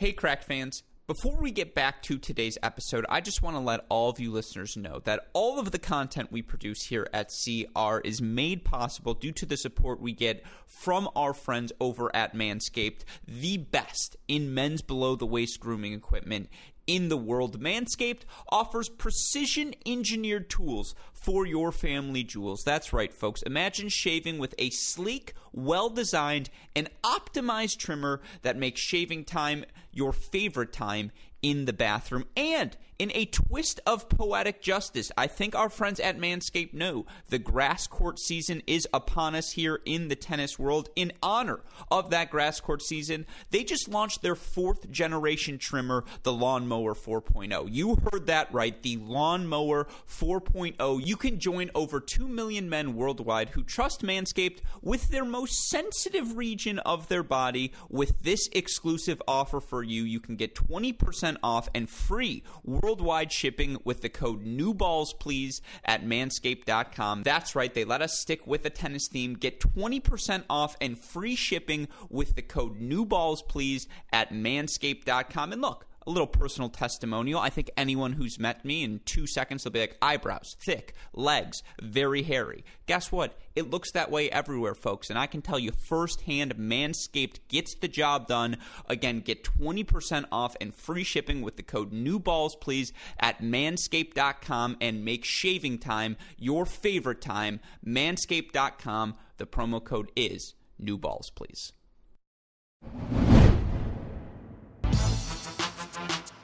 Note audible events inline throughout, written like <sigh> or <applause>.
Hey, Cracked fans. Before we get back to today's episode, I just want to let all of you listeners know that all of the content we produce here at CR is made possible due to the support we get from our friends over at Manscaped, the best in men's below the waist grooming equipment in the world. Manscaped offers precision engineered tools for your family jewels. That's right, folks. Imagine shaving with a sleek, well designed, and optimized trimmer that makes shaving time your favorite time in the bathroom. And in a twist of poetic justice, I think our friends at Manscaped know the grass court season is upon us here in the tennis world. In honor of that grass court season, they just launched their fourth generation trimmer, the Lawnmower 4.0. You heard that right, the Lawnmower 4.0. You can join over 2 million men worldwide who trust Manscaped with their most sensitive region of their body. With this exclusive offer for you, you can get 20% off and free worldwide shipping with the code NEWBALLSPLEASE at manscaped.com. That's right, they let us stick with the tennis theme. Get 20% off and free shipping with the code NEWBALLSPLEASE at manscaped.com. And look, a little personal testimonial. I think anyone who's met me in two seconds will be like, eyebrows, thick, legs, very hairy. Guess what? It looks that way everywhere, folks. And I can tell you firsthand, Manscaped gets the job done. Again, get 20% off and free shipping with the code NEWBALLSPLEASE at manscaped.com and make shaving time your favorite time. Manscaped.com. The promo code is NEWBALLSPLEASE.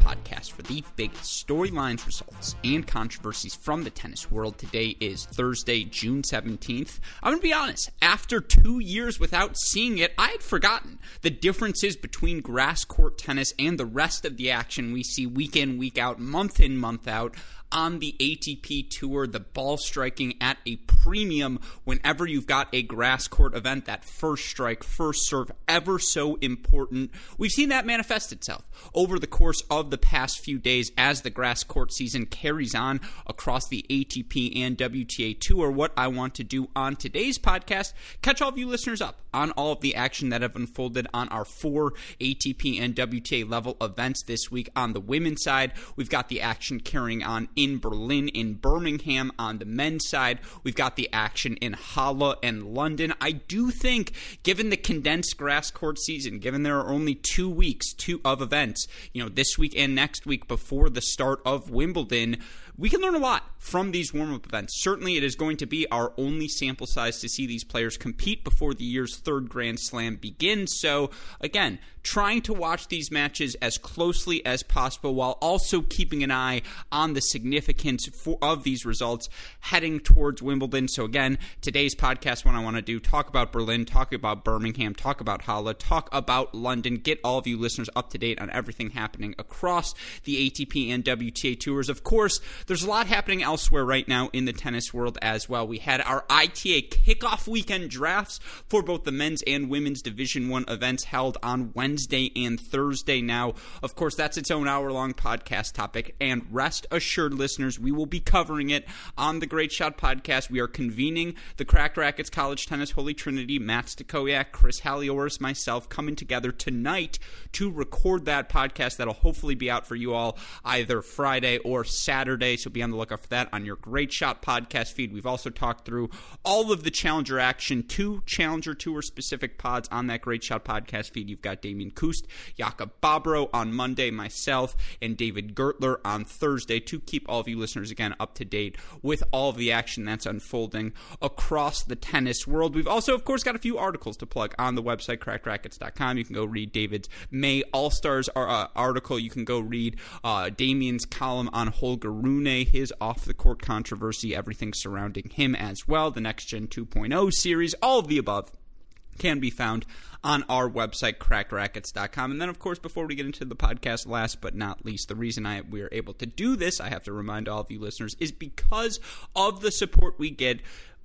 podcast for the biggest storylines, results, and controversies from the tennis world. Today is Thursday, June 17th. I'm going to be honest, after two years without seeing it, I had forgotten the differences between grass court tennis and the rest of the action we see week in, week out, month in, month out on the ATP Tour, the ball striking at a premium whenever you've got a grass court event. That first strike, first serve, ever so important. We've seen that manifest itself over the course of the past few days as the grass court season carries on across the ATP and WTA Tour. What I want to do on today's podcast, catch all of you listeners up on all of the action that have unfolded on our four ATP and WTA level events this week. On the women's side, we've got the action carrying on in Berlin, in Birmingham. On the men's side, we've got the action in Halle and London. I do think, given the condensed grass court season, given there are only two weeks two of events, you know, this week and next week before the start of Wimbledon, we can learn a lot from these warm up events. Certainly, it is going to be our only sample size to see these players compete before the year's third Grand Slam begins. So, again, trying to watch these matches as closely as possible while also keeping an eye on the significance for, of these results heading towards Wimbledon. So, again, today's podcast, what I want to do, talk about Berlin, talk about Birmingham, talk about Halle, talk about London, get all of you listeners up to date on everything happening across the ATP and WTA tours. Of course, there's a lot happening elsewhere right now in the tennis world as well. We had our ITA kickoff weekend drafts for both the men's and women's Division 1 events held on Wednesday and Thursday. Now, of course, that's its own hour-long podcast topic and rest assured listeners, we will be covering it on the Great Shot podcast. We are convening the Cracked Racquets College Tennis Holy Trinity, Matt Stakoyak, Chris Halioris, myself coming together tonight to record that podcast that'll hopefully be out for you all either Friday or Saturday so be on the lookout for that on your Great Shot podcast feed. We've also talked through all of the Challenger action, two Challenger Tour specific pods on that Great Shot podcast feed. You've got Damian Kust, Jakob Babro on Monday, myself, and David Gertler on Thursday to keep all of you listeners again up to date with all of the action that's unfolding across the tennis world. We've also, of course, got a few articles to plug on the website, crackedracquets.com. You can go read David's May All Stars uh, article. You can go read uh, Damian's column on Holger Rune his off the court controversy, everything surrounding him as well, the Next Gen 2.0 series, all of the above can be found on our website, crackedracquets.com. And then, of course, before we get into the podcast, last but not least, the reason I we are able to do this, I have to remind all of you listeners, is because of the support we get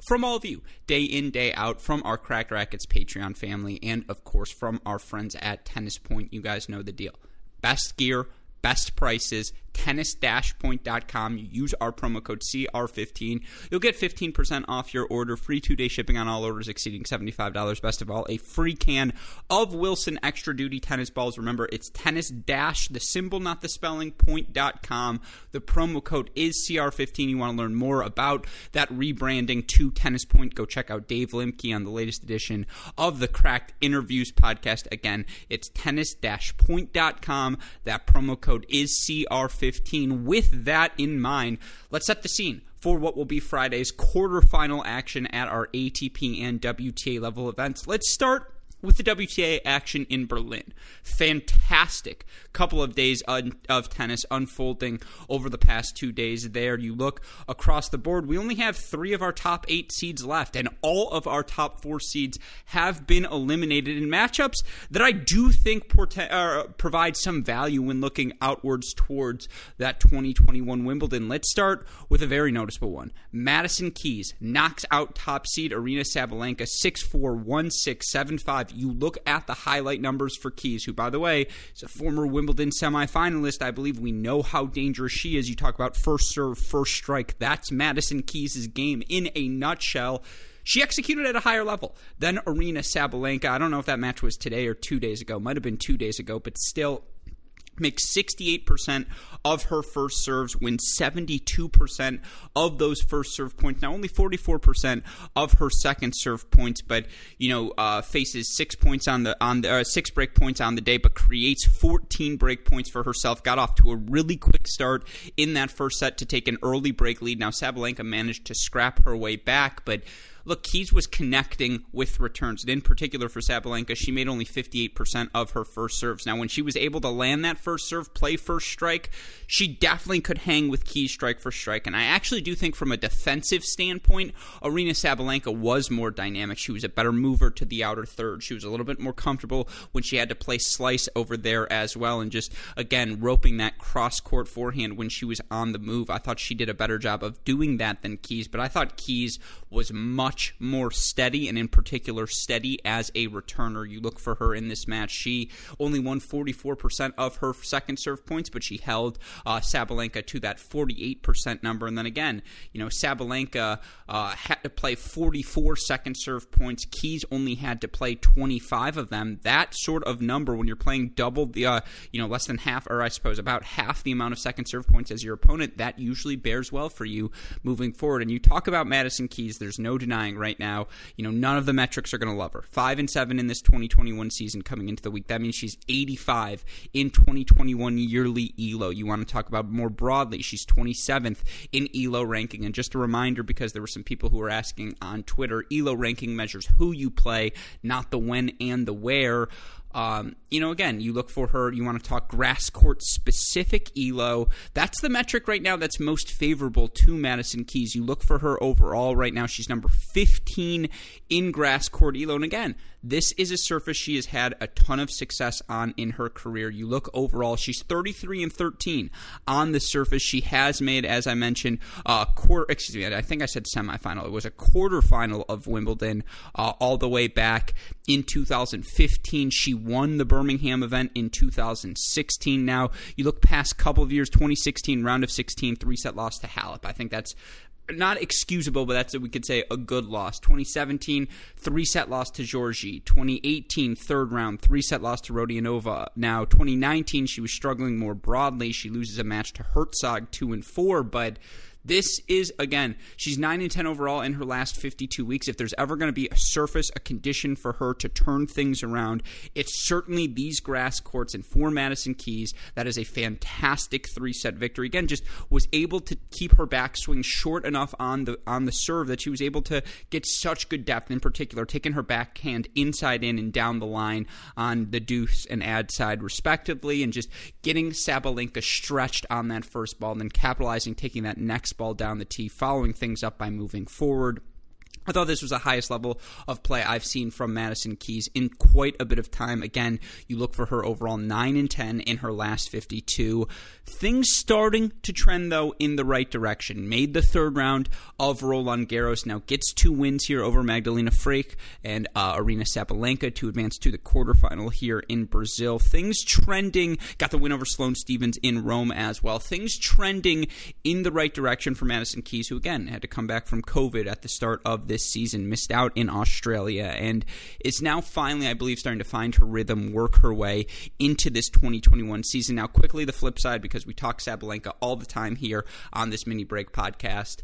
from all of you, day in, day out, from our Cracked Racquets Patreon family, and of course from our friends at Tennis Point. You guys know the deal. Best gear, best prices, tennis-point.com. You use our promo code CR15. You'll get 15% off your order, free two-day shipping on all orders exceeding $75. Best of all, a free can of Wilson Extra Duty tennis balls. Remember, it's tennis dash the symbol, not the spelling, point.com. The promo code is CR15. You want to learn more about that rebranding to Tennis Point, go check out Dave Limke on the latest edition of the Cracked Interviews podcast. Again, it's tennis-point.com. That promo code is CR15. With that in mind, let's set the scene for what will be Friday's quarterfinal action at our ATP and WTA level events. Let's start with the WTA action in Berlin. Fantastic couple of days of tennis unfolding over the past two days there. You look across the board, we only have three of our top eight seeds left, and all of our top four seeds have been eliminated in matchups that I do think uh, provide some value when looking outwards towards that 2021 Wimbledon. Let's start with a very noticeable one. Madison Keys knocks out top seed Aryna Sabalenka 6 4 1 6 7 5 you look at the highlight numbers for Keys, who, by the way, is a former Wimbledon semifinalist. I believe we know how dangerous she is. You talk about first serve, first strike. That's Madison Keys' game in a nutshell. She executed at a higher level than Aryna Sabalenka. I don't know if that match was today or two days ago. Might have been two days ago, but still makes 68% of her first serves, wins 72% of those first serve points. Now, only 44% of her second serve points, but you know, uh, faces six points on the on the uh, six break points on the day, but creates 14 break points for herself. Got off to a really quick start in that first set to take an early break lead. Now, Sabalenka managed to scrap her way back, but Keys was connecting with returns. And in particular for Sabalenka, she made only 58% of her first serves. Now, when she was able to land that first serve, play first strike, she definitely could hang with Keys strike for strike. And I actually do think from a defensive standpoint, Aryna Sabalenka was more dynamic. She was a better mover to the outer third. She was a little bit more comfortable when she had to play slice over there as well. And just, again, roping that cross court forehand when she was on the move. I thought she did a better job of doing that than Keys, but I thought Keys was much much more steady, and in particular, steady as a returner. You look for her in this match. She only won 44% of her second serve points, but she held uh, Sabalenka to that 48% number. And then again, you know, Sabalenka uh, had to play 44 second serve points. Keys only had to play 25 of them. That sort of number, when you're playing double the, uh, you know, less than half, or I suppose about half the amount of second serve points as your opponent, that usually bears well for you moving forward. And you talk about Madison Keys, there's no denying right now. You know, none of the metrics are going to love her. Five and seven in this 2021 season coming into the week. That means she's 85 in 2021 yearly ELO. You want to talk about more broadly? She's 27th in ELO ranking. And just a reminder, because there were some people who were asking on Twitter, ELO ranking measures who you play, not the when and the where. Um, you know, again, you look for her. You want to talk grass court specific elo. That's the metric right now that's most favorable to Madison Keys. You look for her overall right now. She's number 15 in grass court elo. And again, this is a surface she has had a ton of success on in her career. You look overall, she's 33 and 13 on the surface. She has made, as I mentioned, a quarter. Excuse me, I think I said semifinal. It was a quarterfinal of Wimbledon uh, all the way back in 2015. She won the Birmingham event in 2016. Now you look past couple of years, 2016 round of 16, three set loss to Halep. I think that's not excusable, but that's we could say a good loss. 2017, three set loss to Giorgi. 2018, third round, three set loss to Rodionova. Now 2019, she was struggling more broadly. She loses a match to Hercog, two and four, but this is again, she's 9 and 10 overall in her last 52 weeks. If there's ever going to be a surface, a condition for her to turn things around, it's certainly these grass courts and for Madison Keys. That is a fantastic three-set victory. Again, just was able to keep her backswing short enough on the on the serve that she was able to get such good depth in particular, taking her backhand inside in and down the line on the deuce and ad side respectively and just getting Sabalenka stretched on that first ball and then capitalizing taking that next ball down the tee, following things up by moving forward. I thought this was the highest level of play I've seen from Madison Keys in quite a bit of time. Again, you look for her overall 9 and 10 in her last 52. Things starting to trend, though, in the right direction. Made the third round of Roland Garros. Now gets two wins here over Magdalena Frech and uh, Aryna Sabalenka to advance to the quarterfinal here in Brazil. Things trending. Got the win over Sloane Stevens in Rome as well. Things trending in the right direction for Madison Keys, who, again, had to come back from COVID at the start of this this season, missed out in Australia, and is now finally, I believe, starting to find her rhythm, work her way into this 2021 season. Now, quickly, the flip side, because we talk Sabalenka all the time here on this mini break podcast.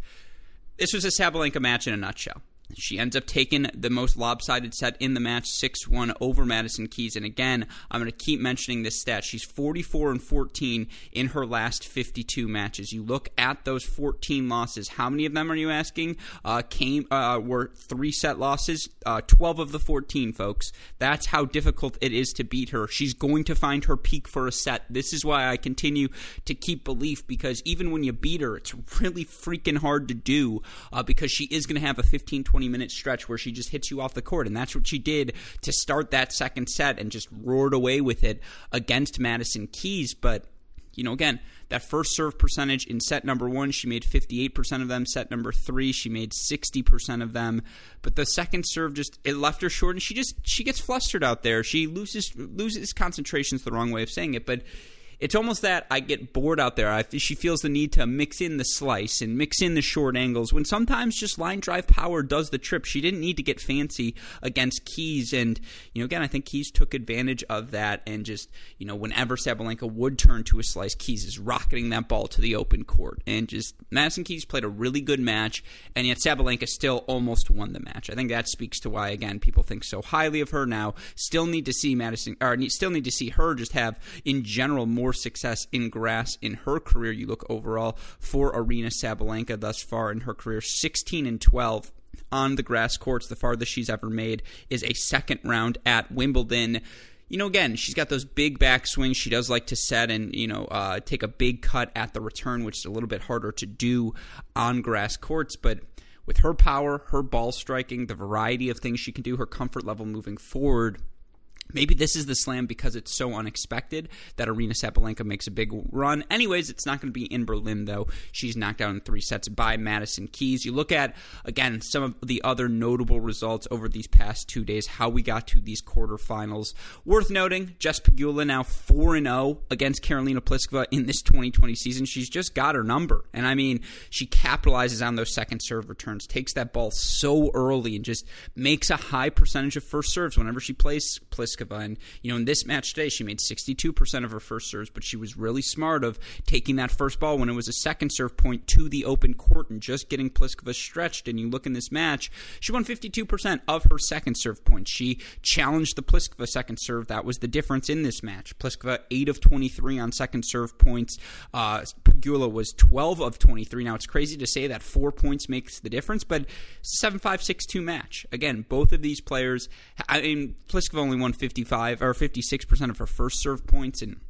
This was a Sabalenka match in a nutshell. She ends up taking the most lopsided set in the match, 6 1 over Madison Keys. And again, I'm going to keep mentioning this stat. She's 44 and 14 in her last 52 matches. You look at those 14 losses. How many of them are you asking? Uh, came uh, were three set losses, uh, 12 of the 14, folks. That's how difficult it is to beat her. She's going to find her peak for a set. This is why I continue to keep belief because even when you beat her, it's really freaking hard to do uh, because she is going to have a 15 20 20 minute stretch where she just hits you off the court. And that's what she did to start that second set and just roared away with it against Madison Keys. But, you know, again, that first serve percentage in set number one, she made 58% of them. Set number three, she made 60% of them. But the second serve just it left her short, and she just she gets flustered out there. She loses loses concentration's the wrong way of saying it, but it's almost that I get bored out there. I, she feels the need to mix in the slice and mix in the short angles when sometimes just line drive power does the trip. She didn't need to get fancy against Keys, and you know, again, I think Keys took advantage of that and just you know, whenever Sabalenka would turn to a slice, Keys is rocketing that ball to the open court, and just Madison Keys played a really good match, and yet Sabalenka still almost won the match. I think that speaks to why again people think so highly of her now. Still need to see Madison, or still need to see her just have in general more success in grass in her career. You look overall for Aryna Sabalenka thus far in her career, 16 and 12 on the grass courts. The farthest she's ever made is a second round at Wimbledon you know, again, she's got those big backswings. She does like to set and, you know, uh, take a big cut at the return, which is a little bit harder to do on grass courts. But with her power, her ball striking, the variety of things she can do, her comfort level moving forward, Maybe this is the slam because it's so unexpected that Aryna Sabalenka makes a big run. Anyways, it's not going to be in Berlin, though. She's knocked out in three sets by Madison Keys. You look at, again, some of the other notable results over these past two days, how we got to these quarterfinals. Worth noting, Jess Pegula now 4 0 against Karolina Pliskova in this 2020 season. She's just got her number. And I mean, she capitalizes on those second serve returns, takes that ball so early, and just makes a high percentage of first serves whenever she plays Pliskova. Pliskova. And, you know, in this match today, she made 62% of her first serves, but she was really smart of taking that first ball when it was a second serve point to the open court and just getting Pliskova stretched. And you look in this match, she won 52% of her second serve points. She challenged the Pliskova second serve. That was the difference in this match. Pliskova, 8 of 23 on second serve points. Uh, Pegula was 12 of 23. Now, it's crazy to say that four points makes the difference, but 7 5 6 2 match. Again, both of these players, I mean, Pliskova only won 55 or 56% of her first serve points and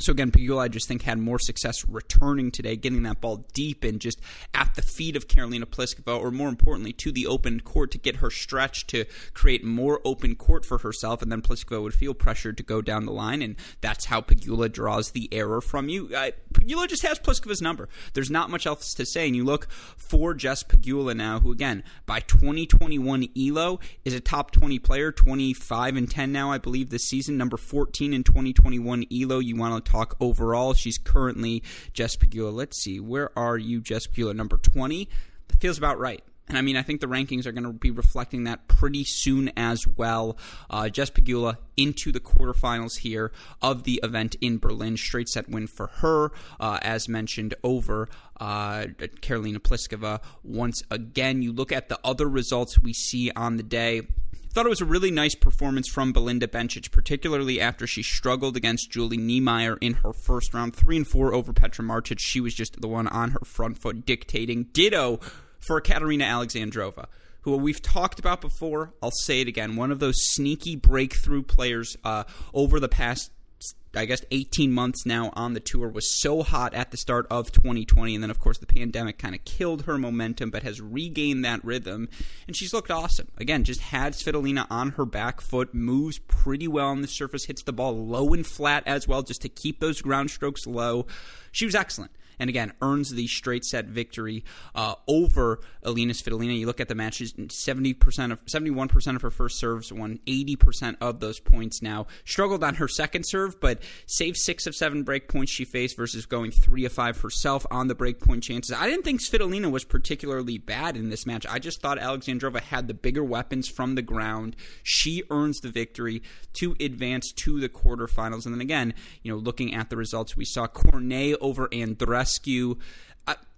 so again, Pegula, I just think had more success returning today, getting that ball deep and just at the feet of Karolina Pliskova, or more importantly, to the open court to get her stretched to create more open court for herself, and then Pliskova would feel pressured to go down the line, and that's how Pegula draws the error from you. Uh, Pegula just has Pliskova's number. There's not much else to say, and you look for Jess Pegula now, who again by 2021 Elo is a top 20 player, 25 and 10 now, I believe, this season, number 14 in 2021 Elo. You want to talk overall. She's currently Jess Pegula. Let's see, where are you, Jess Pegula? Number 20? That feels about right. And I mean, I think the rankings are going to be reflecting that pretty soon as well. Uh, Jess Pegula into the quarterfinals here of the event in Berlin. Straight set win for her, uh, as mentioned, over uh, Karolina Pliskova. Once again, you look at the other results we see on the day. Thought it was a really nice performance from Belinda Bencic, particularly after she struggled against Julie Niemeier in her first round, three and four over Petra Martic. She was just the one on her front foot dictating. Ditto for Katerina Alexandrova, who we've talked about before. I'll say it again. One of those sneaky breakthrough players uh, over the past I guess 18 months now on the tour was so hot at the start of 2020 and then of course the pandemic kind of killed her momentum but has regained that rhythm and she's looked awesome. Again, just had Svitolina on her back foot, moves pretty well on the surface, hits the ball low and flat as well just to keep those ground strokes low. She was excellent and again earns the straight set victory uh, over Alina Svitolina. You look at the matches, seventy percent of seventy one percent of her first serves won eighty percent of those points. Now struggled on her second serve, but saved six of seven break points she faced versus going three of five herself on the break point chances. I didn't think Svitolina was particularly bad in this match. I just thought Alexandrova had the bigger weapons from the ground. She earns the victory to advance to the quarterfinals. And then again, you know, looking at the results, we saw Cornet over Andres rescue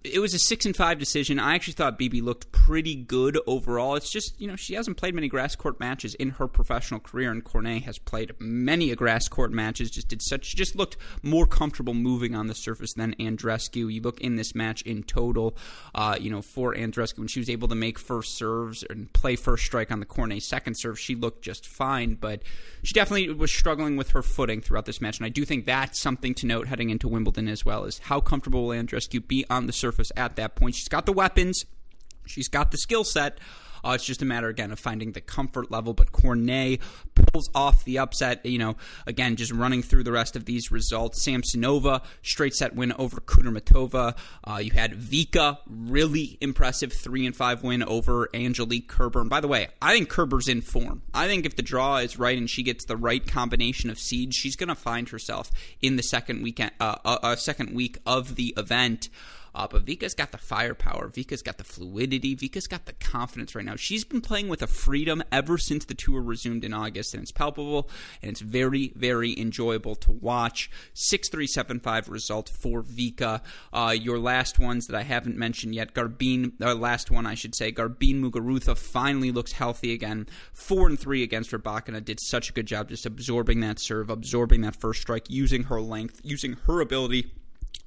it was a six and five decision. I actually thought BB looked pretty good overall. It's just you know she hasn't played many grass court matches in her professional career, and Cornet has played many a grass court matches. Just did such, she just looked more comfortable moving on the surface than Andreescu. You look in this match in total, uh, you know for Andreescu when she was able to make first serves and play first strike on the Cornet second serve, she looked just fine. But she definitely was struggling with her footing throughout this match, and I do think that's something to note heading into Wimbledon as well. Is how comfortable will Andreescu be on the surface surface at that point. She's got the weapons, she's got the skill set. Uh, it's just a matter again of finding the comfort level. But Cornet pulls off the upset. You know, again, just running through the rest of these results. Samsonova straight set win over Kudermetova. Uh, you had Vika really impressive three and five win over Angelique Kerber. And by the way, I think Kerber's in form. I think if the draw is right and she gets the right combination of seeds, she's going to find herself in the second weekend, uh, uh, uh second week of the event. Uh, but Vika's got the firepower. Vika's got the fluidity. Vika's got the confidence right now. She's been playing with a freedom ever since the tour resumed in August, and it's palpable and it's very, very enjoyable to watch. 6375 result for Vika. Uh, your last ones that I haven't mentioned yet, Garbine, uh, last one I should say, Garbine Muguruza finally looks healthy again. Four and three against Rybakina. Did such a good job just absorbing that serve, absorbing that first strike, using her length, using her ability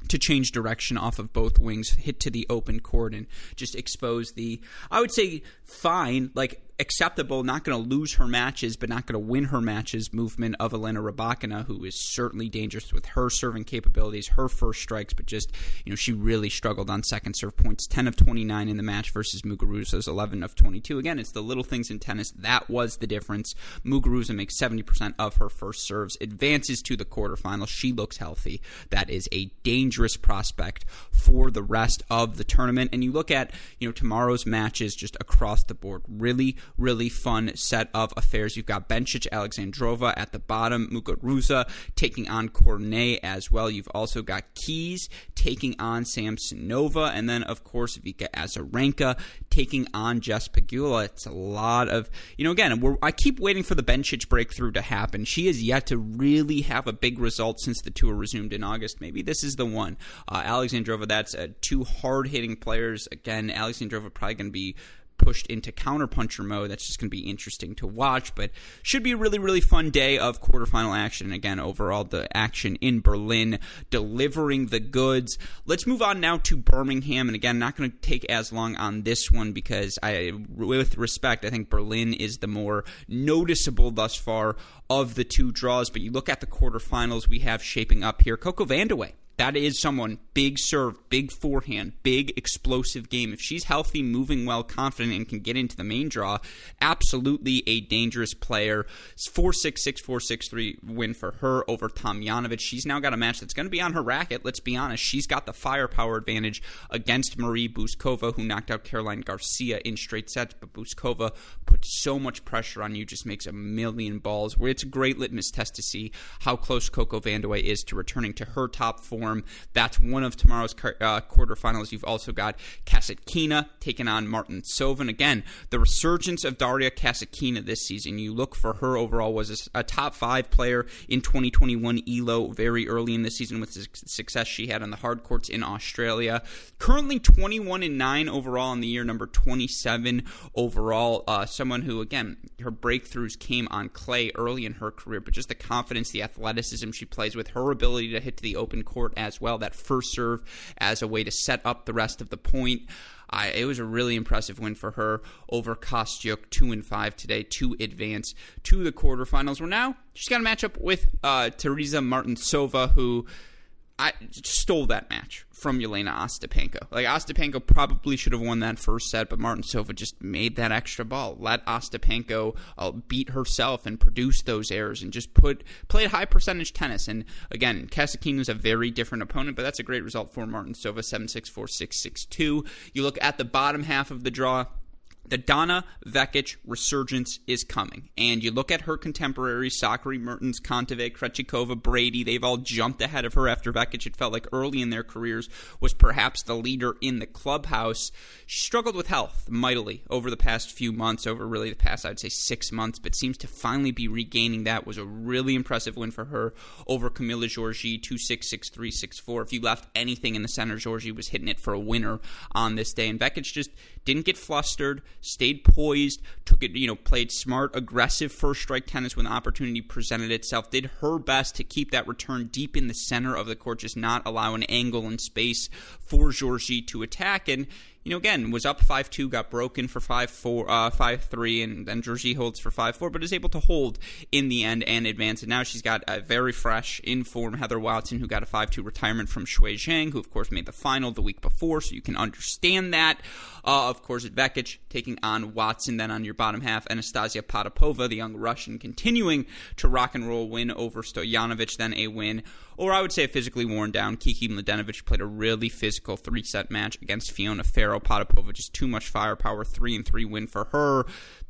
to change direction off of both wings, hit to the open court, and just expose the, I would say, fine, like acceptable, not going to lose her matches, but not going to win her matches movement of Elena Rybakina, who is certainly dangerous with her serving capabilities, her first strikes, but just, you know, she really struggled on second serve points. 10 of 29 in the match versus Muguruza's 11 of 22. Again, it's the little things in tennis. That was the difference. Muguruza makes 70% of her first serves, advances to the quarterfinals. She looks healthy. That is a dangerous prospect for the rest of the tournament. And you look at, you know, tomorrow's matches just across the board. Really really fun set of affairs. You've got Bencic, Alexandrova at the bottom, Muguruza taking on Cornet as well. You've also got Keys taking on Samsonova, and then of course Vika Azarenka taking on Jess Pegula. It's a lot of you know. Again, I keep waiting for the Bencic breakthrough to happen. She has yet to really have a big result since the tour resumed in August. Maybe this is the one. Uh, Alexandrova, that's uh, two hard hitting players. Again, Alexandrova probably going to be pushed into counterpuncher mode. That's just going to be interesting to watch, but should be a really, really fun day of quarterfinal action. And again, overall, the action in Berlin delivering the goods. Let's move on now to Birmingham. And again, not going to take as long on this one because I, with respect, I think Berlin is the more noticeable thus far of the two draws. But you look at the quarterfinals we have shaping up here. Coco Vandeweghe that is someone big serve, big forehand, big explosive game. If she's healthy, moving well, confident, and can get into the main draw, absolutely a dangerous player. 4 6 6 4 6 3 win for her over Tomljanovic. She's now got a match that's going to be on her racket. Let's be honest. She's got the firepower advantage against Marie Bouzkova, who knocked out Caroline Garcia in straight sets. But Bouzkova puts so much pressure on you, just makes a million balls. It's a great litmus test to see how close Coco Vandeweghe is to returning to her top form form. That's one of tomorrow's uh, quarterfinals. You've also got Kasatkina taking on Martincova. Again, the resurgence of Daria Kasatkina this season. You look for her overall was a, a top five player in 2021 ELO very early in the season with the success she had on the hard courts in Australia. Currently 21 and 9 overall in the year, number 27 overall. Uh, someone who, again, her breakthroughs came on clay early in her career, but just the confidence, the athleticism she plays with, her ability to hit to the open court as well. That first serve as a way to set up the rest of the point. I, it was a really impressive win for her over Kostyuk, two and five today to advance to the quarterfinals. Where now she's got a matchup with uh, Tereza Martincova, who I stole that match from Jelena Ostapenko. Like Ostapenko probably should have won that first set, but Martincova just made that extra ball. Let Ostapenko uh, beat herself and produce those errors and just put played high percentage tennis. And again, Kasatkina is a very different opponent, but that's a great result for Martincova. Seven six four six six two. You look at the bottom half of the draw the Donna Vekic resurgence is coming. And you look at her contemporaries, Sakkari, Mertens, Kontaveit, Krejcikova, Brady, they've all jumped ahead of her after Vekic, it felt like early in their careers, was perhaps the leader in the clubhouse. She struggled with health mightily over the past few months, over really the past, I'd say, six months, but seems to finally be regaining that. Was a really impressive win for her over Camila Giorgi, 2 6 6 3 6 4. If you left anything in the center, Giorgi was hitting it for a winner on this day. And Vekic just didn't get flustered stayed poised, took it, you know, played smart, aggressive first strike tennis when the opportunity presented itself, did her best to keep that return deep in the center of the court, just not allow an angle and space for Giorgi to attack. And you know, again, was up 5 2, got broken for 5 4, uh, 5 3, and then Giorgi holds for 5 4, but is able to hold in the end and advance. And now she's got a very fresh, in form Heather Watson, who got a 5 2 retirement from Shuai Zhang, who, of course, made the final the week before, so you can understand that. Uh, of course, Vekic taking on Watson. Then on your bottom half, Anastasia Potapova, the young Russian, continuing to rock and roll win over Stojanovic, then a win or I would say physically worn down. Kiki Mladenovic played a really physical three set match against Fiona Ferro. Potapova just too much firepower, three and three win for her.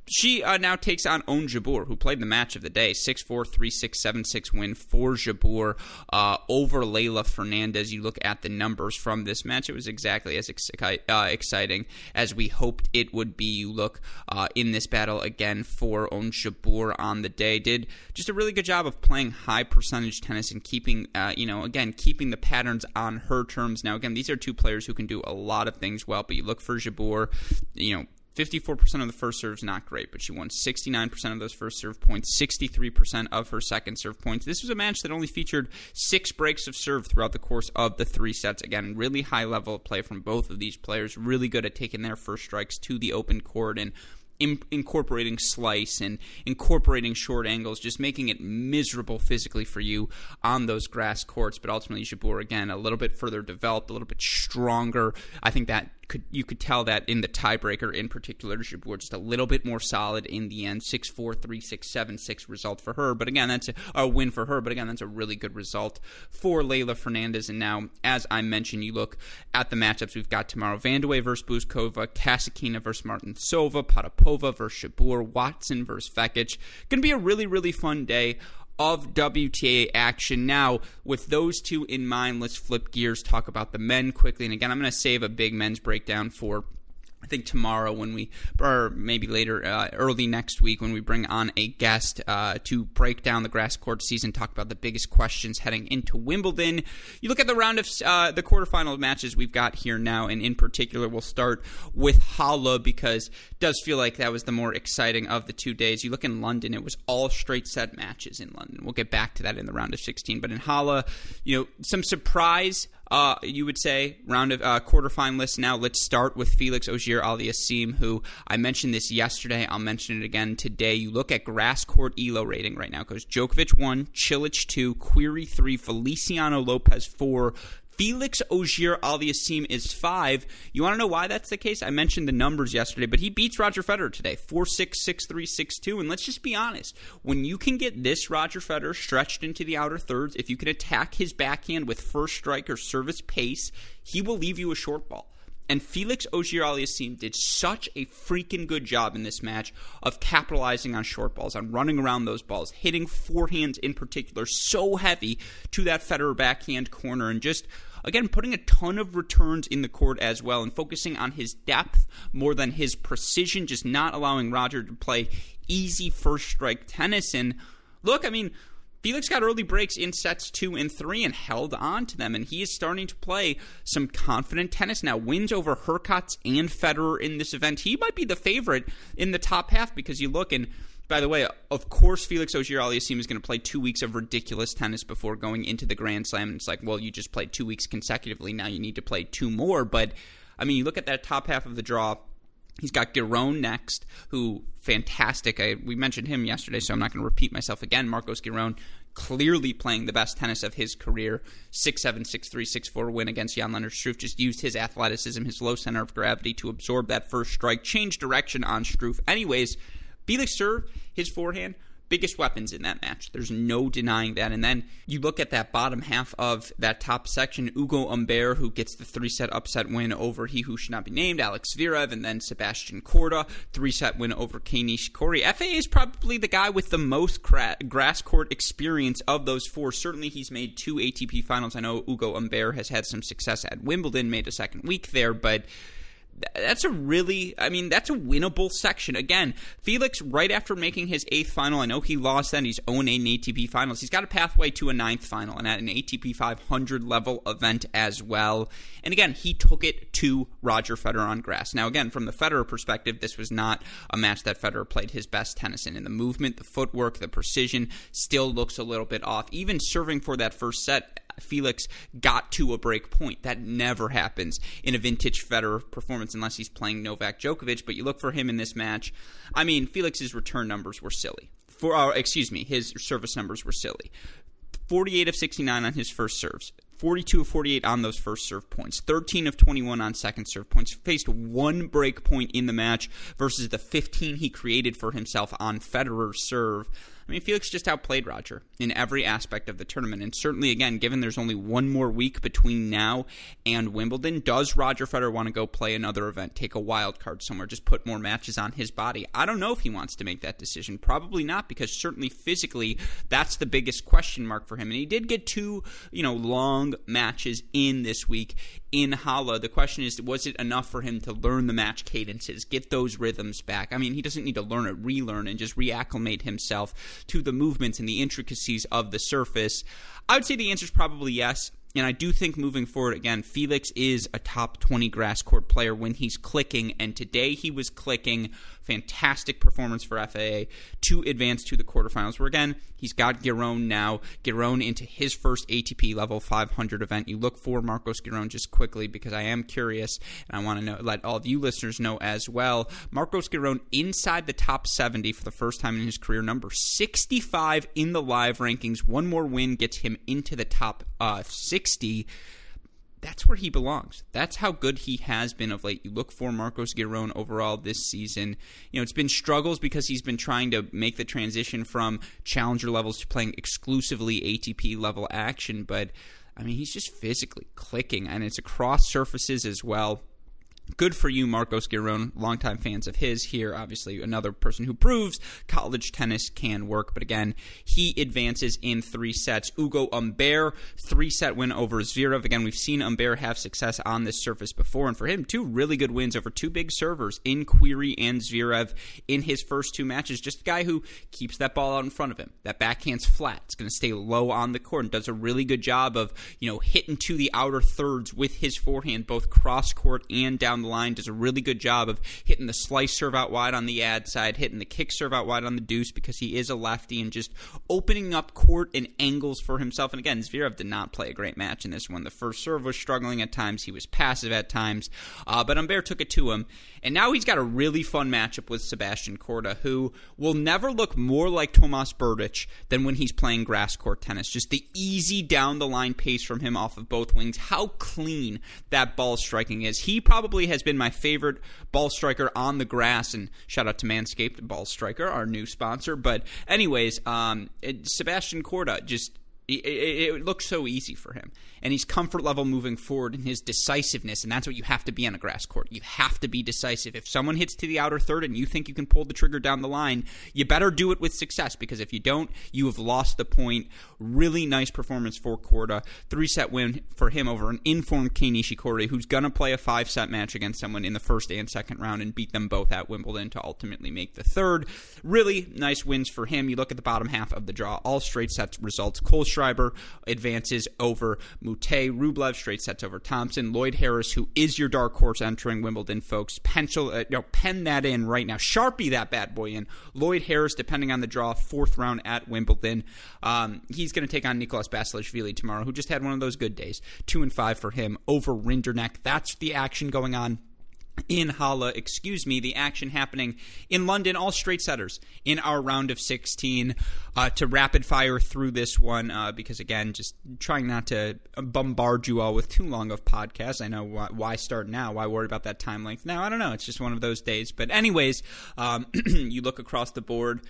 She uh, now takes on Ons Jabeur, who played the match of the day. 6 4 3 6 7 6 win for Jabeur uh, over Leylah Fernandez. You look at the numbers from this match, it was exactly as ex- uh, exciting as we hoped it would be. You look uh, in this battle again for Ons Jabeur on the day. Did just a really good job of playing high percentage tennis and keeping, uh, you know, again, keeping the patterns on her terms. Now, again, these are two players who can do a lot of things well, but you look for Jabeur, you know, 54% of the first serve is not great, but she won 69% of those first serve points, 63% of her second serve points. This was a match that only featured six breaks of serve throughout the course of the three sets. Again, really high level of play from both of these players, really good at taking their first strikes to the open court and incorporating slice and incorporating short angles, just making it miserable physically for you on those grass courts. But ultimately, Jabeur, again, a little bit further developed, a little bit stronger. I think that could you could tell that in the tiebreaker in particular, Jabeur just a little bit more solid in the end. Six four three six seven six result for her. But again, that's a, a win for her. But again, that's a really good result for Leylah Fernandez. And now, as I mentioned, you look at the matchups we've got tomorrow: Vandeweghe versus Bouzkova, Kasatkina versus Martincova, Potapova versus Jabeur, Watson versus Vekic. Going to be a really really fun day of WTA action. Now, with those two in mind, let's flip gears, talk about the men quickly. And again, I'm going to save a big men's breakdown for I think tomorrow when we, or maybe later, uh, early next week when we bring on a guest uh, to break down the grass court season, talk about the biggest questions heading into Wimbledon. You look at the round of uh, the quarterfinal matches we've got here now, and in particular, we'll start with Halle because it does feel like that was the more exciting of the two days. You look in London, it was all straight set matches in London. We'll get back to that in the round of 16, but in Halle, you know, some surprise uh, you would say round of uh, quarterfinalists. Now let's start with Felix Auger Aliassime, who I mentioned this yesterday. I'll mention it again today. You look at grass court elo rating right now. It goes Djokovic one, Cilic two, Querrey three, Feliciano Lopez four, Felix Auger Aliassime is five. You want to know why that's the case? I mentioned the numbers yesterday, but he beats Roger Federer today 4 6, 6 3, 6 2. And let's just be honest when you can get this Roger Federer stretched into the outer thirds, if you can attack his backhand with first strike or service pace, he will leave you a short ball. And Felix Auger Aliassime did such a freaking good job in this match of capitalizing on short balls, on running around those balls, hitting forehands in particular so heavy to that Federer backhand corner, and just again putting a ton of returns in the court as well, and focusing on his depth more than his precision, just not allowing Roger to play easy first strike tennis. And look, I mean Felix got early breaks in sets two and three and held on to them, and he is starting to play some confident tennis now. Wins over Hurkacz and Federer in this event. He might be the favorite in the top half because you look and by the way, of course, Felix Auger-Aliassime is going to play two weeks of ridiculous tennis before going into the Grand Slam. And it's like, well, you just played two weeks consecutively. Now you need to play two more. But I mean, you look at that top half of the draw. He's got Giron next, who fantastic. I, we mentioned him yesterday, so I'm not going to repeat myself again. Marcos Giron clearly playing the best tennis of his career. 6-7, 6-3, 6-4 win against Jan-Lennard Struff. Just used his athleticism, his low center of gravity to absorb that first strike, change direction on Struff. Anyways, Felix serve, his forehand, biggest weapons in that match. There's no denying that. And then you look at that bottom half of that top section, Ugo Humbert, who gets the three set upset win over he who should not be named, Alex Zverev, and then Sebastian Korda, three set win over Kei Nishikori. FA is probably the guy with the most cra- grass court experience of those four. Certainly he's made two ATP finals. I know Ugo Humbert has had some success at Wimbledon, made a second week there, but that's a really i mean that's a winnable section. Again felix right after making his eighth final i know he lost then he's own eight atp finals. He's got a pathway to a ninth final and at an atp 500 level event as well. And again he took it to roger federer on grass. Now again from the federer perspective this was not a match that federer played his best tennis in. In the movement the footwork the precision still looks a little bit off. Even serving for that first set Felix got to a break point. That never happens in a vintage Federer performance unless he's playing Novak Djokovic. But you look for him in this match. I mean, Felix's return numbers were silly. For uh, excuse me, his service numbers were silly. 48 of 69 on his first serves. 42 of 48 on those first serve points, 13 of 21 on second serve points. Faced one break point in the match versus the 15 he created for himself on Federer's serve. I mean, Felix just outplayed Roger in every aspect of the tournament. And certainly, again, given there's only one more week between now and Wimbledon, does Roger Federer want to go play another event, take a wild card somewhere, just put more matches on his body? I don't know if he wants to make that decision. Probably not, because certainly physically, that's the biggest question mark for him. And he did get two, you know, long matches in this week in Halle. The question is, was it enough for him to learn the match cadences, get those rhythms back? I mean, he doesn't need to learn it, relearn, and just reacclimate himself to the movements and the intricacies of the surface. I would say the answer is probably yes. And I do think moving forward, again, Felix is a top 20 grass court player when he's clicking. And today he was clicking fantastic performance for FAA to advance to the quarterfinals. Where again, he's got Giron now. Giron into his first ATP level 500 event. You look for Marcos Giron just quickly because I am curious and I want to know, let all of you listeners know as well. Marcos Giron inside the top 70 for the first time in his career, number 65 in the live rankings. One more win gets him into the top uh, 60 that's where he belongs. That's how good he has been of late. You look for Marcos Giron overall this season. You know, it's been struggles because he's been trying to make the transition from challenger levels to playing exclusively ATP level action, but I mean, he's just physically clicking and it's across surfaces as well good for you, Marcos Giron. Longtime fans of his here. Obviously, another person who proves college tennis can work. But again, he advances in three sets. Ugo Humbert, three set win over Zverev. Again, we've seen Humbert have success on this surface before. And for him, two really good wins over two big servers in Querrey and Zverev in his first two matches. Just a guy who keeps that ball out in front of him. That backhand's flat. It's going to stay low on the court and does a really good job of, you know, hitting to the outer thirds with his forehand, both cross court and down down the line, does a really good job of hitting the slice serve out wide on the ad side, hitting the kick serve out wide on the deuce because he is a lefty, and just opening up court and angles for himself. And again, Zverev did not play a great match in this one. The first serve was struggling at times, he was passive at times, uh, but Humbert took it to him. And now he's got a really fun matchup with Sebastian Korda, who will never look more like Tomas Berdych than when he's playing grass court tennis. Just the easy down the line pace from him off of both wings, how clean that ball striking is. He probably has been my favorite ball striker on the grass. And shout out to Manscaped Ball Striker, our new sponsor. But anyways, um, Sebastian Korda just it, it, it, looks so easy for him and he's comfort level moving forward in his decisiveness, and that's what you have to be on a grass court. You have to be decisive. If someone hits to the outer third and you think you can pull the trigger down the line, you better do it with success because if you don't, you have lost the point. Really nice performance for Korda. Three set win for him over an informed Kei Nishikori, who's going to play a five set match against someone in the first and second round and beat them both at Wimbledon to ultimately make the third. Really nice wins for him. You look at the bottom half of the draw, all straight sets results. Cole Kohlschreiber advances over Mute, Rublev straight sets over Thompson, Lloyd Harris, who is your dark horse entering Wimbledon, folks. Pencil, uh, know, pen that in right now. Sharpie that bad boy in. Lloyd Harris, depending on the draw, fourth round at Wimbledon. Um, he's going to take on Nikoloz Basilashvili tomorrow, who just had one of those good days. Two and five for him over Rinderknech. That's the action going on in Halle, excuse me, the action happening in London, all straight setters in our round of 16 uh, to rapid fire through this one uh, because, again, just trying not to bombard you all with too long of podcasts. I know why, why, start now? Why worry about that time length now? I don't know. It's just one of those days. But, anyways, um, <clears throat> you look across the board.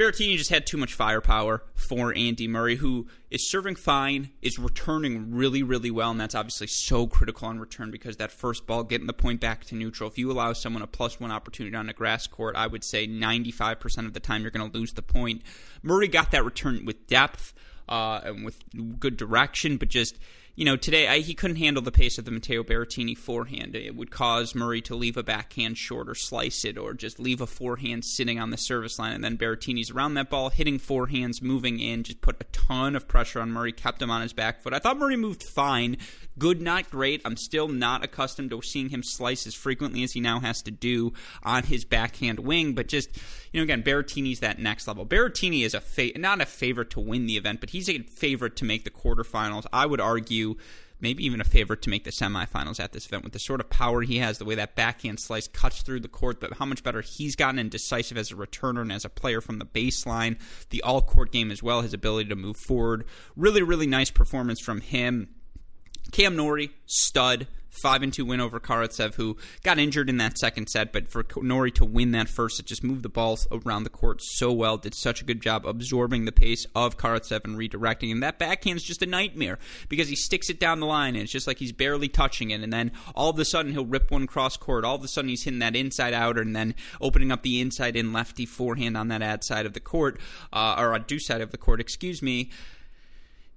Berrettini just had too much firepower for Andy Murray, who is serving fine, is returning really, really well, and that's obviously so critical on return because that first ball, getting the point back to neutral, if you allow someone a plus one opportunity on a grass court, I would say 95% of the time you're going to lose the point. Murray got that return with depth uh, and with good direction, but just you know, today I, he couldn't handle the pace of the Matteo Berrettini forehand. It would cause Murray to leave a backhand short or slice it, or just leave a forehand sitting on the service line, and then Berrettini's around that ball, hitting forehands, moving in, just put a ton of pressure on Murray, kept him on his back foot. I thought Murray moved fine, good, not great. I'm still not accustomed to seeing him slice as frequently as he now has to do on his backhand wing, but just you know, again, Berrettini's that next level. Berrettini is a fa- not a favorite to win the event, but he's a favorite to make the quarterfinals. I would argue maybe even a favorite to make the semifinals at this event with the sort of power he has, the way that backhand slice cuts through the court, but how much better he's gotten and decisive as a returner and as a player from the baseline, the all court game as well, his ability to move forward. Really, really nice performance from him. Cam Norrie, stud five and two win over Karatsev, who got injured in that second set. But for Norrie to win that first, it just moved the balls around the court so well. Did such a good job absorbing the pace of Karatsev and redirecting. And that backhand is just a nightmare because he sticks it down the line and it's just like he's barely touching it. And then all of a sudden he'll rip one cross court. All of a sudden he's hitting that inside out and then opening up the inside in lefty forehand on that ad side of the court uh, or on do side of the court. Excuse me.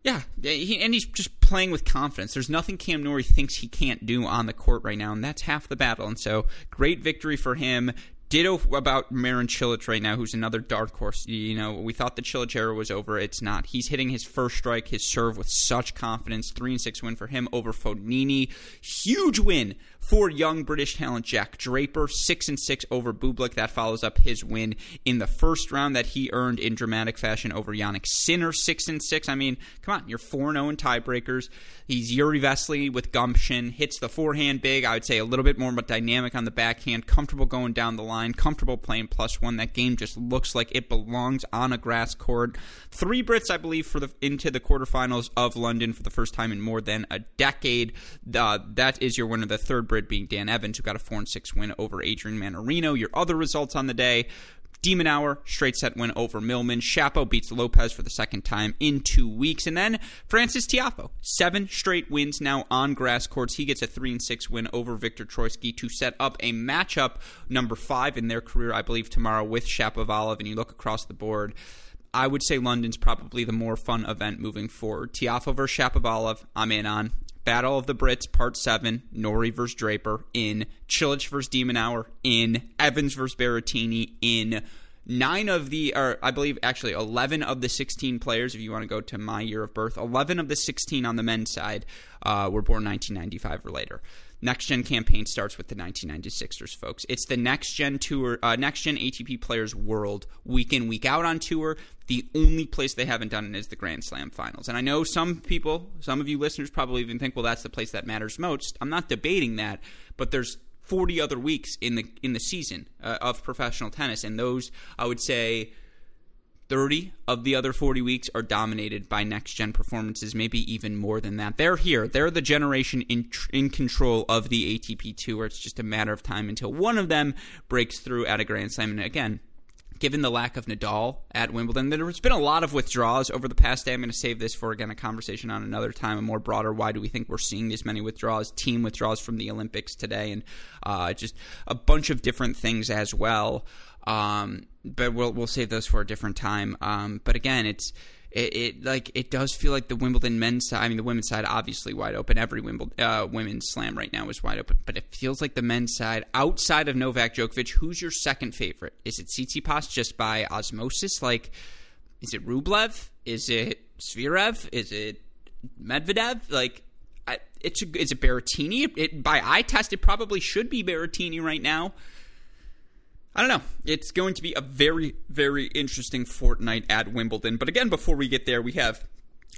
Yeah, he, and he's just playing with confidence. There's nothing Cam Norrie thinks he can't do on the court right now, and that's half the battle. And so, great victory for him. Ditto about Marin Cilic right now, who's another dark horse. You know, we thought the Cilic era was over. It's not. He's hitting his first strike, his serve with such confidence. Three and six win for him over Fognini. Huge win for young British talent Jack Draper, six and six over Bublik. That follows up his win in the first round that he earned in dramatic fashion over Jannik Sinner, six and six. I mean, come on, you're four and zero in tiebreakers. He's Jiri Vesely with gumption, hits the forehand big. I would say a little bit more but dynamic on the backhand, comfortable going down the line, comfortable playing plus one. That game just looks like it belongs on a grass court. Three Brits, I believe, for the into the quarterfinals of London for the first time in more than a decade. Uh, that is your winner, of the third Being Dan Evans, who got a four and six win over Adrian Mannarino. Your other results on the day. De Minaur, straight set win over Millman. Shapo beats Lopez for the second time in two weeks. And then Francis Tiafoe, seven straight wins now on grass courts. He gets a 3 and 6 win over Victor Troicki to set up a matchup number five in their career, I believe, tomorrow with Shapovalov. And you look across the board. I would say London's probably the more fun event moving forward. Tiafoe versus Shapovalov, I'm in on. Battle of the Brits, Part 7, Norrie versus Draper in, Cilic versus De Minaur in, Evans versus Berrettini in, nine of the, or I believe actually 11 of the 16 players, if you want to go to my year of birth, 11 of the 16 on the men's side uh, were born 1995 or later. Next Gen campaign starts with the 1996ers, folks. It's the Next Gen Tour, uh, Next Gen ATP Players World, week in, week out on tour. The only place they haven't done it is the Grand Slam finals. And I know some people, some of you listeners probably even think, well, that's the place that matters most. I'm not debating that, but there's 40 other weeks in the in the season uh, of professional tennis, and those I would say 30 of the other 40 weeks are dominated by next gen performances, maybe even more than that. They're here. They're the generation in in control of the ATP tour. It's just a matter of time until one of them breaks through at a Grand Slam. And again, given the lack of Nadal at Wimbledon, there's been a lot of withdrawals over the past day. I'm going to save this for again a conversation on another time, a more broader. Why do we think we're seeing these many withdrawals? Team withdrawals from the Olympics today, and uh, just a bunch of different things as well. Um, but we'll we'll save those for a different time. Um, but again, it's it, it, like it does feel like the Wimbledon men's side. I mean, the women's side obviously wide open. Every Wimbledon uh, women's slam right now is wide open, but it feels like the men's side outside of Novak Djokovic. Who's your second favorite? Is it Tsitsipas just by osmosis? Like, is it Rublev? Is it Zverev? Is it Medvedev? Like, I, it's a, is it Berrettini? It, by eye test, it probably should be Berrettini right now. I don't know. It's going to be a very, very interesting fortnight at Wimbledon. But again, before we get there, we have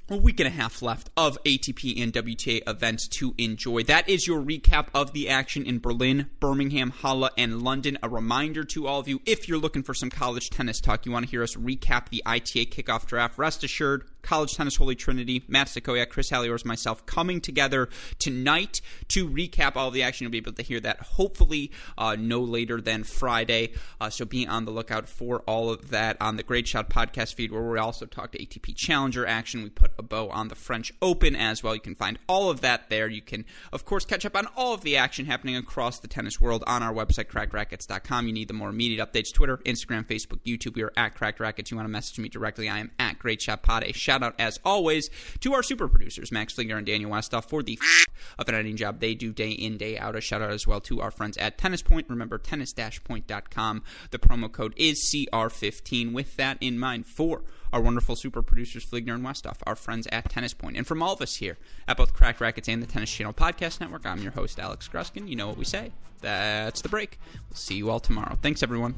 a week and a half left of ATP and WTA events to enjoy. That is your recap of the action in Berlin, Birmingham, Halle, and London. A reminder to all of you if you're looking for some college tennis talk, you want to hear us recap the ITA kickoff draft, rest assured, College Tennis Holy Trinity, Matt Stakoyak, Chris Halliors, myself coming together tonight to recap all the action. You'll be able to hear that hopefully uh, no later than Friday. Uh, so be on the lookout for all of that on the Great Shot podcast feed, where we also talk to ATP Challenger action. We put a bow on the French Open as well. You can find all of that there. You can, of course, catch up on all of the action happening across the tennis world on our website, crackedracquets.com. You need the more immediate updates Twitter, Instagram, Facebook, YouTube. We are at Cracked Racquets. You want to message me directly, I am at Great Shot Pod. A shout out, as always, to our super producers, Max Flinger and Daniel Westoff, for the f- of an editing job they do day in, day out. A shout out as well to our friends at Tennis Point. Remember, tennis-point.com. The promo code is CR15. With that in mind, for our wonderful super producers, Fligner and Westoff, our friends at Tennis Point. And from all of us here at both Cracked Racquets and the Tennis Channel Podcast Network, I'm your host, Alex Gruskin. You know what we say. That's the break. We'll see you all tomorrow. Thanks, everyone.